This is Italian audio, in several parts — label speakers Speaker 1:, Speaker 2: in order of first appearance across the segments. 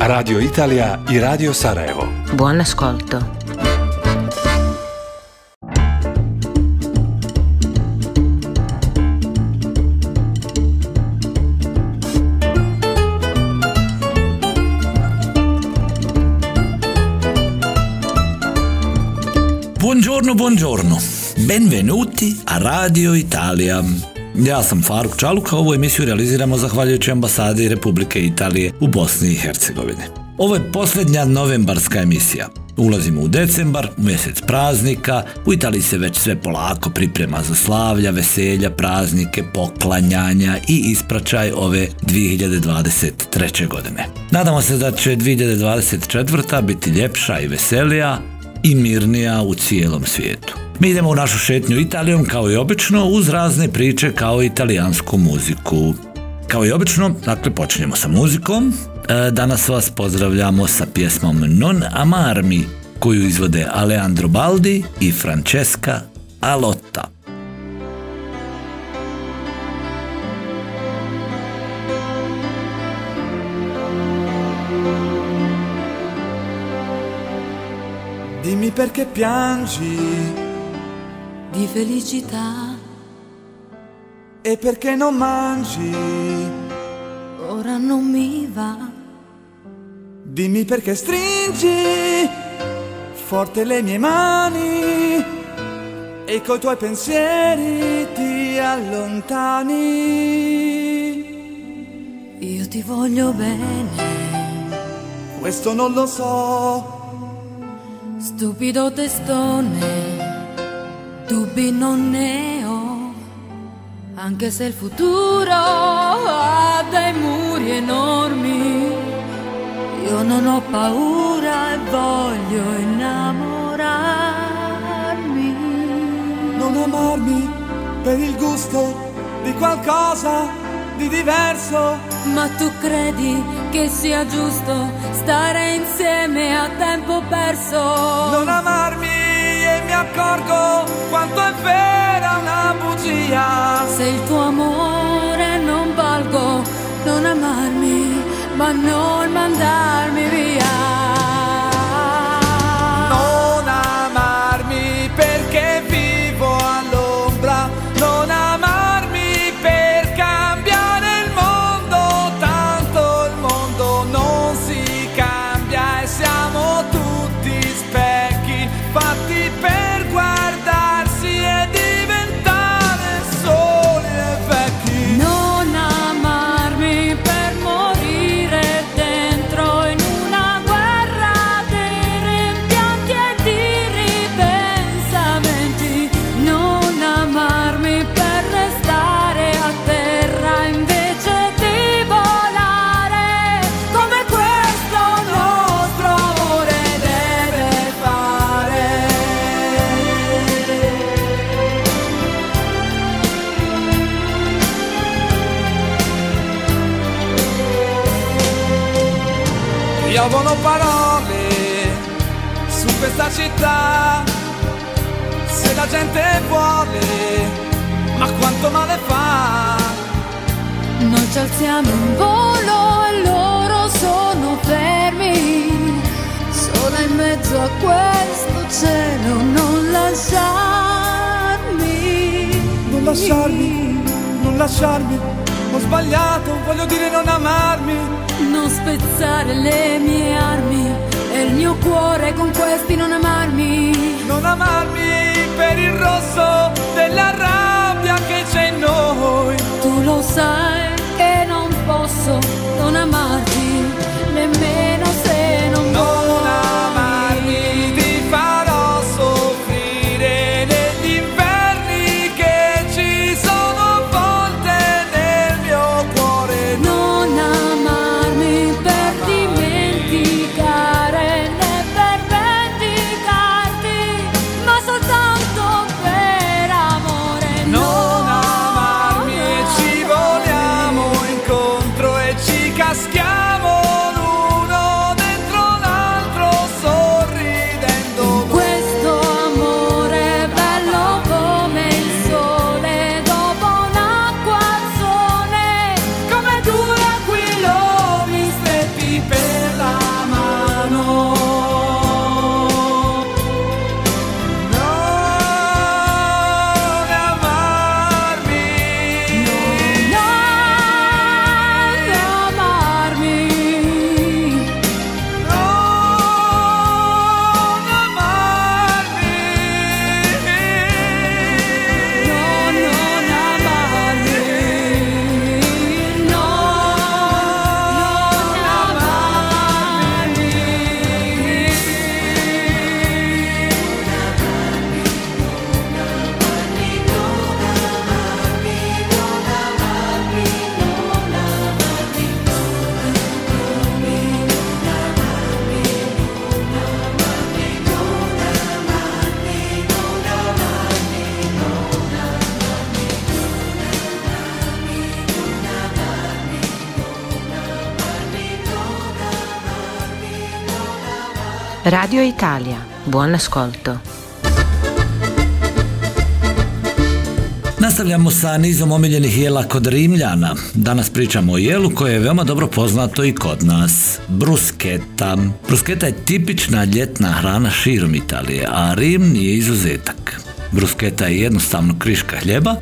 Speaker 1: Radio Italija i Radio Sarajevo.
Speaker 2: Buon ascolto.
Speaker 3: Buongiorno, buongiorno. Benvenuti a Radio Italija. Ja sam Faruk Čaluk, a ovu emisiju realiziramo zahvaljujući ambasadi Republike Italije u Bosni i Hercegovini. Ovo je posljednja novembarska emisija. Ulazimo u decembar, u mjesec praznika, u Italiji se već sve polako priprema za slavlja, veselja, praznike, poklanjanja i ispraćaj ove 2023. godine. Nadamo se da će 2024. biti ljepša i veselija i mirnija u cijelom svijetu. Mi idemo u našu šetnju Italijom kao i obično uz razne priče kao i italijansku muziku. Kao i obično, dakle počinjemo sa muzikom. E, Danas vas pozdravljamo sa pjesmom Non Amarmi koju izvode Aleandro Baldi i Francesca Alotta.
Speaker 4: Dimmi perché piangi
Speaker 5: di felicità.
Speaker 4: e perché non mangi.
Speaker 5: Ora non mi va.
Speaker 4: Dimmi perché stringi forte le mie mani e coi tuoi pensieri ti allontani.
Speaker 5: Io ti voglio bene,
Speaker 4: Questo non lo so,
Speaker 5: stupido testone, dubbi non ne ho. Anche se il futuro ha dei muri enormi, io non ho paura e voglio innamorarmi.
Speaker 4: non amarmi per il gusto di qualcosa di diverso.
Speaker 5: Ma tu credi che sia giusto stare insieme a tempo perso?
Speaker 4: Non amarmi mi accorgo quanto è vera una bugia.
Speaker 5: Se il tuo amore non valgo, non amarmi, ma non mandarmi via.
Speaker 4: Piovono parole su questa città, se la gente vuole, ma quanto male fa.
Speaker 5: Noi ci alziamo in volo e loro sono fermi, sola in mezzo a questo cielo, non lasciarmi.
Speaker 4: Non lasciarmi, non lasciarmi, ho sbagliato, voglio dire non amarmi.
Speaker 5: Non spezzare le mie armi e il mio cuore con questi non amarmi.
Speaker 4: Non amarmi per il rosso della rabbia che c'è in noi.
Speaker 5: Tu lo sai che non posso non amarti,
Speaker 2: Radio Italia, buon ascolto.
Speaker 3: Nastavljamo sa nizom omiljenih jela kod Rimljana. Danas pričamo o jelu koje je veoma dobro poznato i kod nas. Brusketa. Brusketa je tipična ljetna hrana širom Italije, a Rim nije izuzetak. Brusketa je jednostavno kriška hljeba,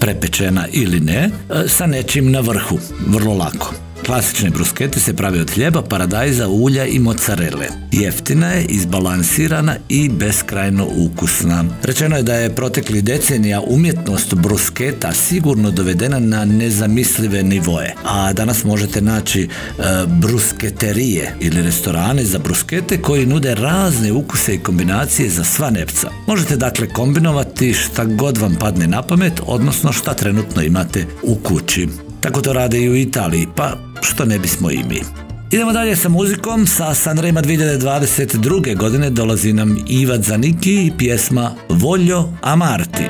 Speaker 3: prepečena ili ne, e, sa nečim na vrhu, vrlo lako. Klasične bruskete se prave od hljeba, paradajza, ulja i mozzarelle. Jeftina je, izbalansirana i beskrajno ukusna. Rečeno je da je protekli decenija umjetnost brusketa sigurno dovedena na nezamislive nivoje. A danas možete naći e, brusketerije ili restorane za bruskete koji nude razne ukuse i kombinacije za sva nepca. Možete dakle kombinovati šta god vam padne na pamet, odnosno šta trenutno imate u kući. Tako to rade i u Italiji, pa što ne bismo i mi. Idemo dalje sa muzikom, sa Sanrema 2022. godine dolazi nam Iva Zaniki i pjesma Voglio amarti.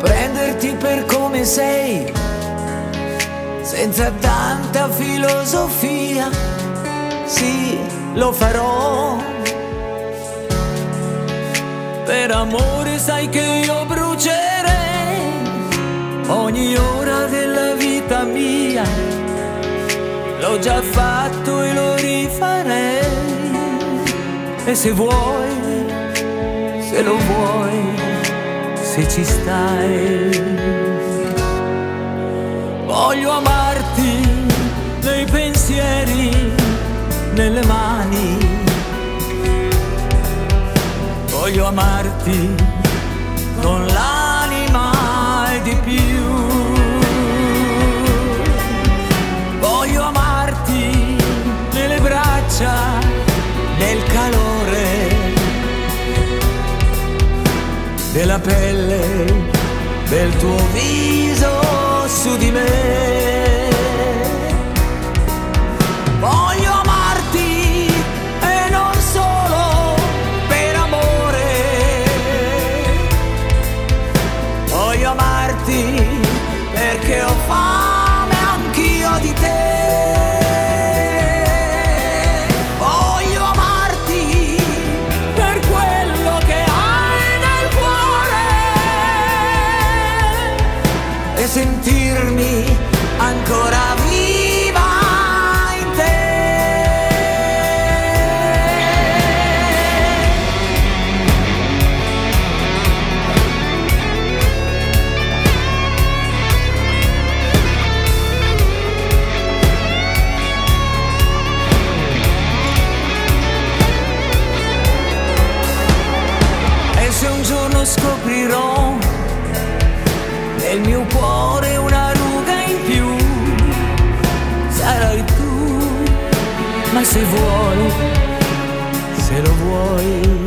Speaker 6: Prenderti per come sei, senza tanta filosofia, sì, lo farò Per amore sai che io brucerei ogni ora della vita mia. L'ho già fatto e lo rifarei. E se vuoi, se lo vuoi, se ci stai. Voglio amarti nei pensieri, nelle mani voglio amarti con l'anima e di più. Voglio amarti nelle braccia, nel calore della pelle del tuo viso su di me. Se vuoi, se lo vuoi.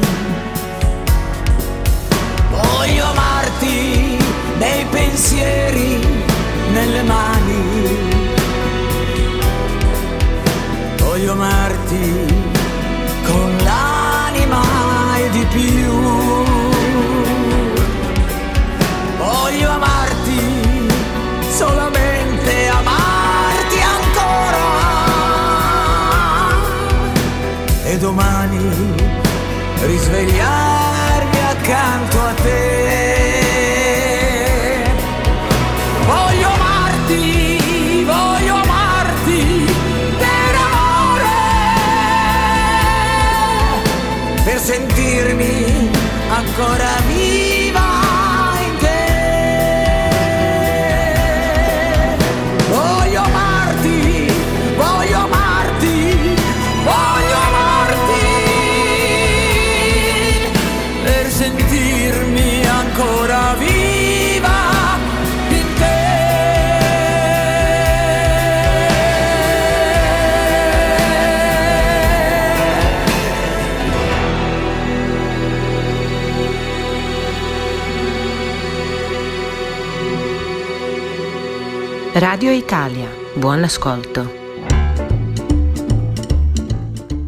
Speaker 2: Radio Italia, buon ascolto.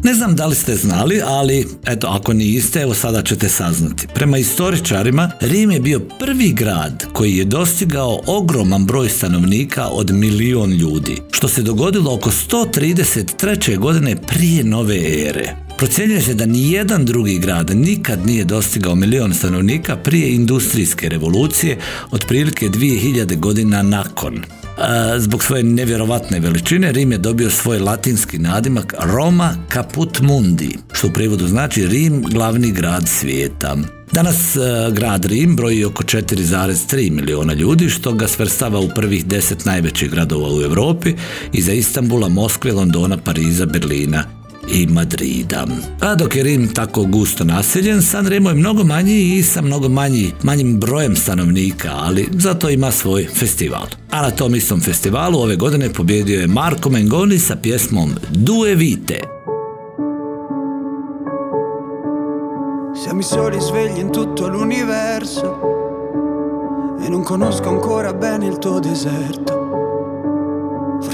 Speaker 3: Ne znam da li ste znali, ali eto, ako niste, evo sada ćete saznati. Prema istoričarima, Rim je bio prvi grad koji je dostigao ogroman broj stanovnika od milion ljudi, što se dogodilo oko 133. godine prije nove ere. Procjenjuje se da ni jedan drugi grad nikad nije dostigao milion stanovnika prije industrijske revolucije, otprilike 2000 godina nakon. Zbog svoje nevjerovatne veličine Rim je dobio svoj latinski nadimak Roma Caput Mundi, što u prijevodu znači Rim glavni grad svijeta. Danas e, grad Rim broji oko 4,3 miliona ljudi, što ga svrstava u prvih deset najvećih gradova u Europi, iza Istambula, Moskve, Londona, Pariza, Berlina i Madrida. A dok je Rim tako gusto naseljen, San Remo je mnogo manji i sa mnogo manji, manjim brojem stanovnika, ali zato ima svoj festival. A na tom istom festivalu ove godine pobjedio je Marko Mengoni sa pjesmom Due Vite.
Speaker 7: Siamo soli svegli in tutto l'universo e non conosco ancora bene il tuo deserto.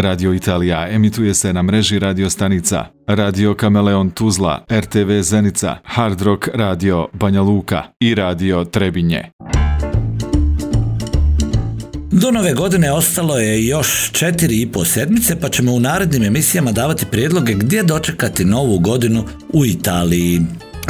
Speaker 8: Radio Italija emituje se na mreži radio stanica Radio Kameleon Tuzla, RTV Zenica, Hard Rock Radio Banja Luka i Radio Trebinje.
Speaker 3: Do nove godine ostalo je još četiri i pol sedmice, pa ćemo u narednim emisijama davati prijedloge gdje dočekati novu godinu u Italiji.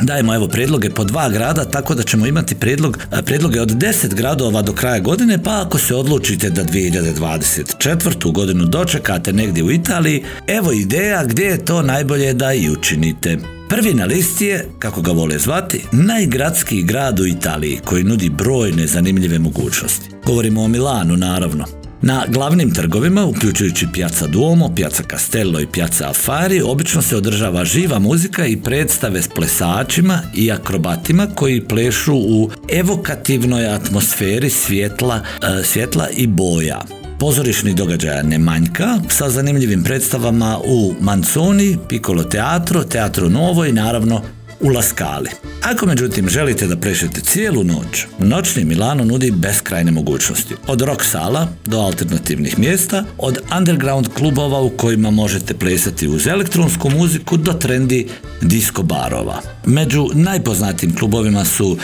Speaker 3: Dajemo evo predloge po dva grada, tako da ćemo imati predlog, e, predloge od 10 gradova do kraja godine, pa ako se odlučite da 2024. godinu dočekate negdje u Italiji, evo ideja gdje je to najbolje da i učinite. Prvi na listi je, kako ga vole zvati, najgradskiji grad u Italiji koji nudi brojne zanimljive mogućnosti. Govorimo o Milanu, naravno. Na glavnim trgovima, uključujući Piazza Duomo, Piazza Castello i Piazza Affari, obično se održava živa muzika i predstave s plesačima i akrobatima koji plešu u evokativnoj atmosferi svjetla, e, svjetla i boja. Pozorišnih događaja ne manjka, sa zanimljivim predstavama u Manzoni, Piccolo Teatro, Teatro Novo i naravno u Laskali. Ako međutim želite da prešete cijelu noć, noćni Milano nudi beskrajne mogućnosti. Od rock sala do alternativnih mjesta, od underground klubova u kojima možete plesati uz elektronsku muziku do trendi disco barova. Među najpoznatijim klubovima su uh,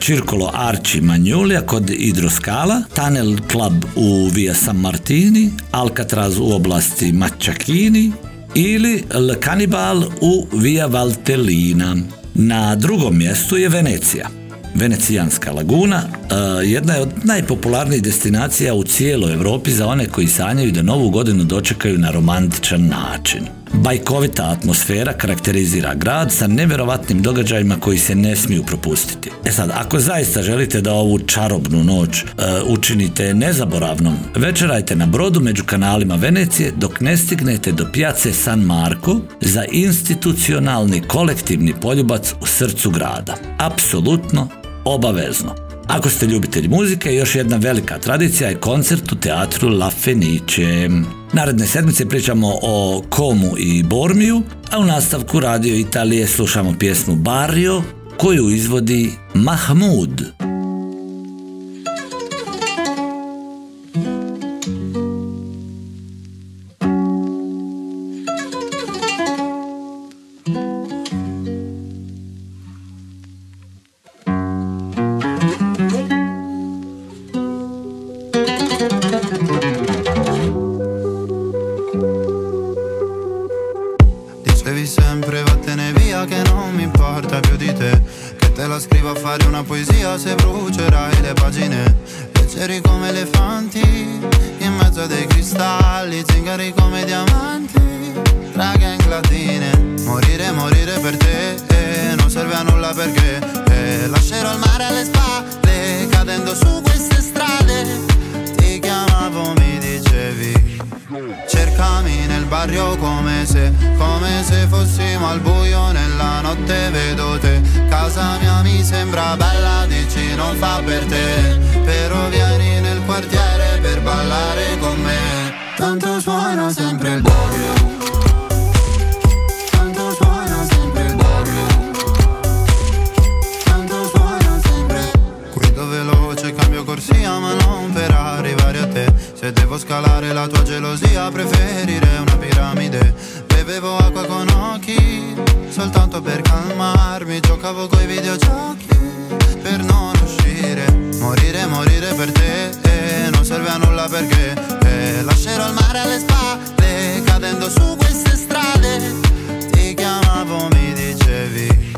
Speaker 3: Circolo Arci Magnolija kod Idroskala, Tunnel Club u Via San Martini, Alcatraz u oblasti Mačakini, ili Le Cannibal u Via Valtellina. Na drugom mjestu je Venecija. Venecijanska laguna e, jedna je od najpopularnijih destinacija u cijeloj Europi za one koji sanjaju da novu godinu dočekaju na romantičan način. Bajkovita atmosfera karakterizira grad sa nevjerovatnim događajima koji se ne smiju propustiti. E sad, ako zaista želite da ovu čarobnu noć e, učinite nezaboravnom, večerajte na brodu među kanalima Venecije dok ne stignete do pijace San Marco za institucionalni kolektivni poljubac u srcu grada. Apsolutno obavezno. Ako ste ljubitelji muzike, još jedna velika tradicija je koncert u teatru La Fenice. Naredne sedmice pričamo o Komu i Bormiju, a u nastavku Radio Italije slušamo pjesmu Barrio koju izvodi Mahmud.
Speaker 9: La tua gelosia preferirei una piramide. Bevevo acqua con occhi soltanto per calmarmi. Giocavo coi videogiochi per non uscire. Morire, morire per te eh, non serve a nulla perché eh, Lascerò il mare alle spalle cadendo su queste strade. Ti chiamavo, mi dicevi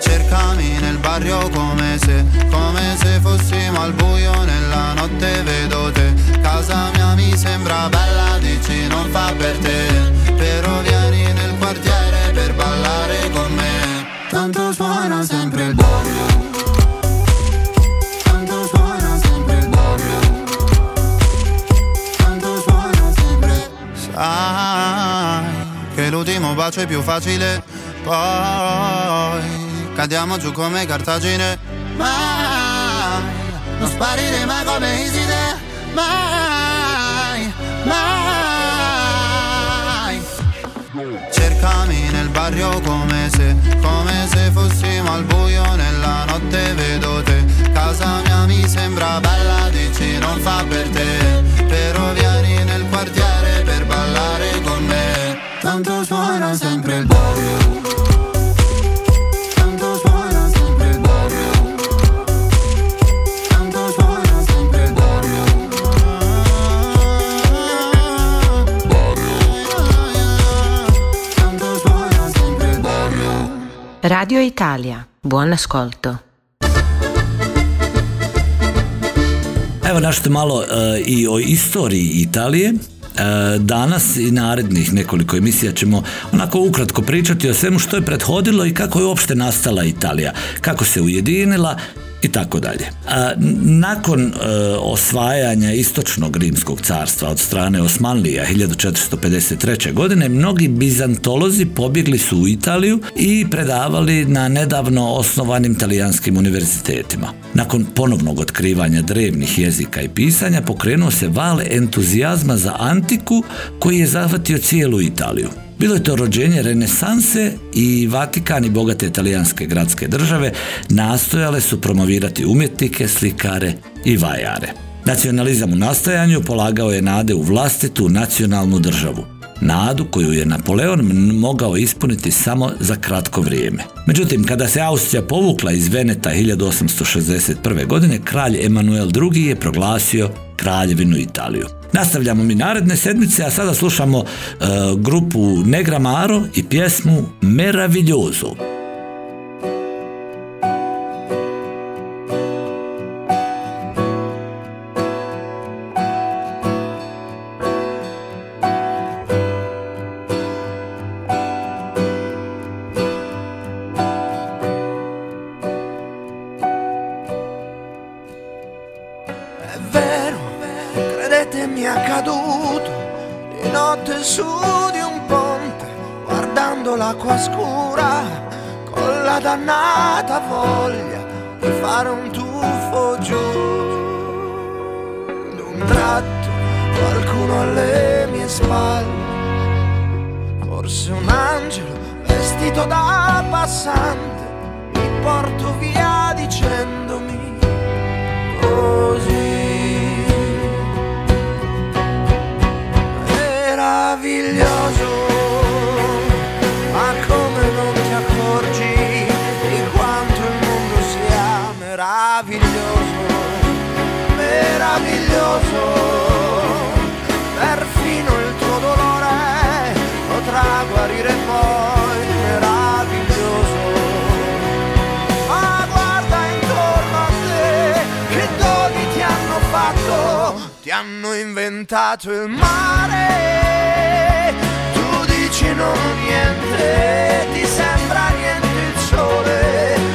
Speaker 9: Cercami nel barrio come se, come se fossimo al buio. Nella notte vedo te Casa mia sembra bella, dici non fa per te. Però vieni nel quartiere per ballare con me. Tanto suona sempre il sempre Sai che l'ultimo bacio è più facile. Poi cadiamo giù come cartagine. Mai non sparire mai come Iside. Mai, barrio come se, come se fossimo al buio nella notte vedo te. Casa mia mi sembra bella, dici non fa per te. Però vieni nel quartiere per ballare con me. Tanto suona sempre il barrio
Speaker 2: Radio Italia, buon ascolto.
Speaker 3: Evo nešto malo e, i o istoriji Italije. E, danas i narednih nekoliko emisija ćemo onako ukratko pričati o svemu što je prethodilo i kako je uopšte nastala Italija, kako se ujedinila i tako dalje. Nakon e, osvajanja istočnog rimskog carstva od strane Osmanlija 1453. godine mnogi bizantolozi pobjegli su u Italiju i predavali na nedavno osnovanim talijanskim univerzitetima. Nakon ponovnog otkrivanja drevnih jezika i pisanja pokrenuo se val entuzijazma za antiku koji je zahvatio cijelu Italiju. Bilo je to rođenje renesanse i Vatikan i bogate talijanske gradske države nastojale su promovirati umjetnike, slikare i vajare. Nacionalizam u nastajanju polagao je nade u vlastitu nacionalnu državu. Nadu koju je Napoleon mogao ispuniti samo za kratko vrijeme. Međutim, kada se Austrija povukla iz Veneta 1861. godine, kralj Emanuel II. je proglasio kraljevinu Italiju. Nastavljamo mi naredne sedmice, a sada slušamo e, grupu Negramaro i pjesmu Meraviglioso.
Speaker 10: Inventato il mare, tu dici non niente, ti sembra niente il sole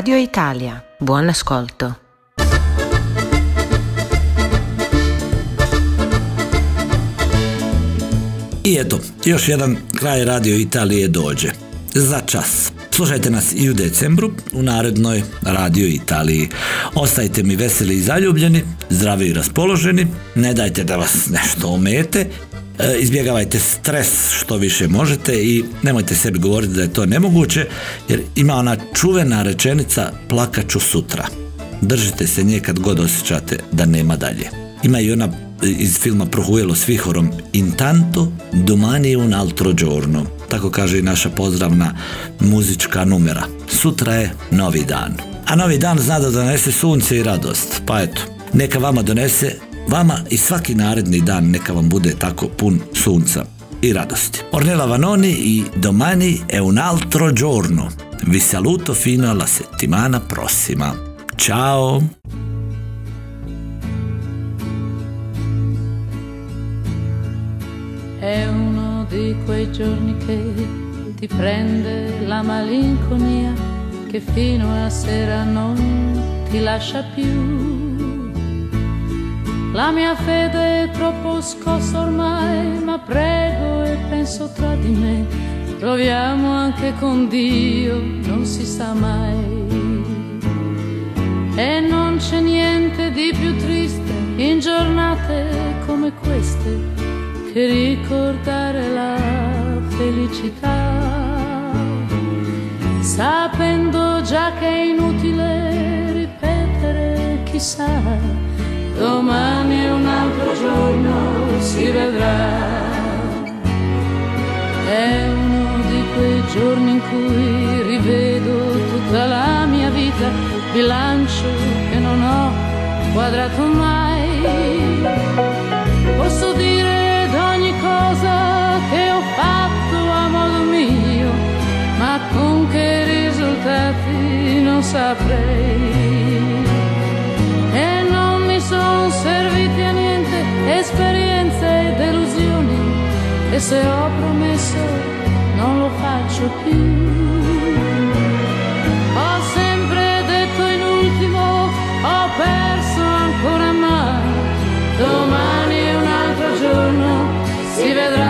Speaker 2: Radio Italia, buon ascolto.
Speaker 3: I eto, još jedan kraj Radio Italije dođe. Za čas. Slušajte nas i u decembru u narednoj Radio Italiji. Ostajte mi veseli i zaljubljeni, zdravi i raspoloženi, ne dajte da vas nešto omete, izbjegavajte stres što više možete i nemojte sebi govoriti da je to nemoguće, jer ima ona čuvena rečenica plakaću sutra. Držite se nje kad god osjećate da nema dalje. Ima i ona iz filma Prohujelo s vihorom Intanto domani un altro giorno. Tako kaže i naša pozdravna muzička numera. Sutra je novi dan. A novi dan zna da donese sunce i radost. Pa eto, neka vama donese, vama i svaki naredni dan neka vam bude tako pun sunca i radosti. Ornella Vanoni i domani è un altro giorno. Vi saluto fino alla settimana prossima. Ciao!
Speaker 5: È uno di quei giorni che ti prende la malinconia che fino a sera non ti lascia più. La mia fede è troppo scossa ormai, ma prego e penso tra di me. Proviamo anche con Dio, non si sa mai. E non c'è niente di più triste in giornate come queste che ricordare la felicità, sapendo già che è inutile ripetere chissà, domani è un altro giorno, si vedrà. È uno di quei giorni in cui rivedo tutta la mia vita, bilancio che non ho quadrato mai. Posso dire ogni cosa che ho fatto a modo mio, ma con che risultati non saprei. Non serviti a niente esperienze e delusioni, e se ho promesso non lo faccio più. Ho sempre detto in ultimo, ho perso ancora mai, domani un altro giorno si vedrà.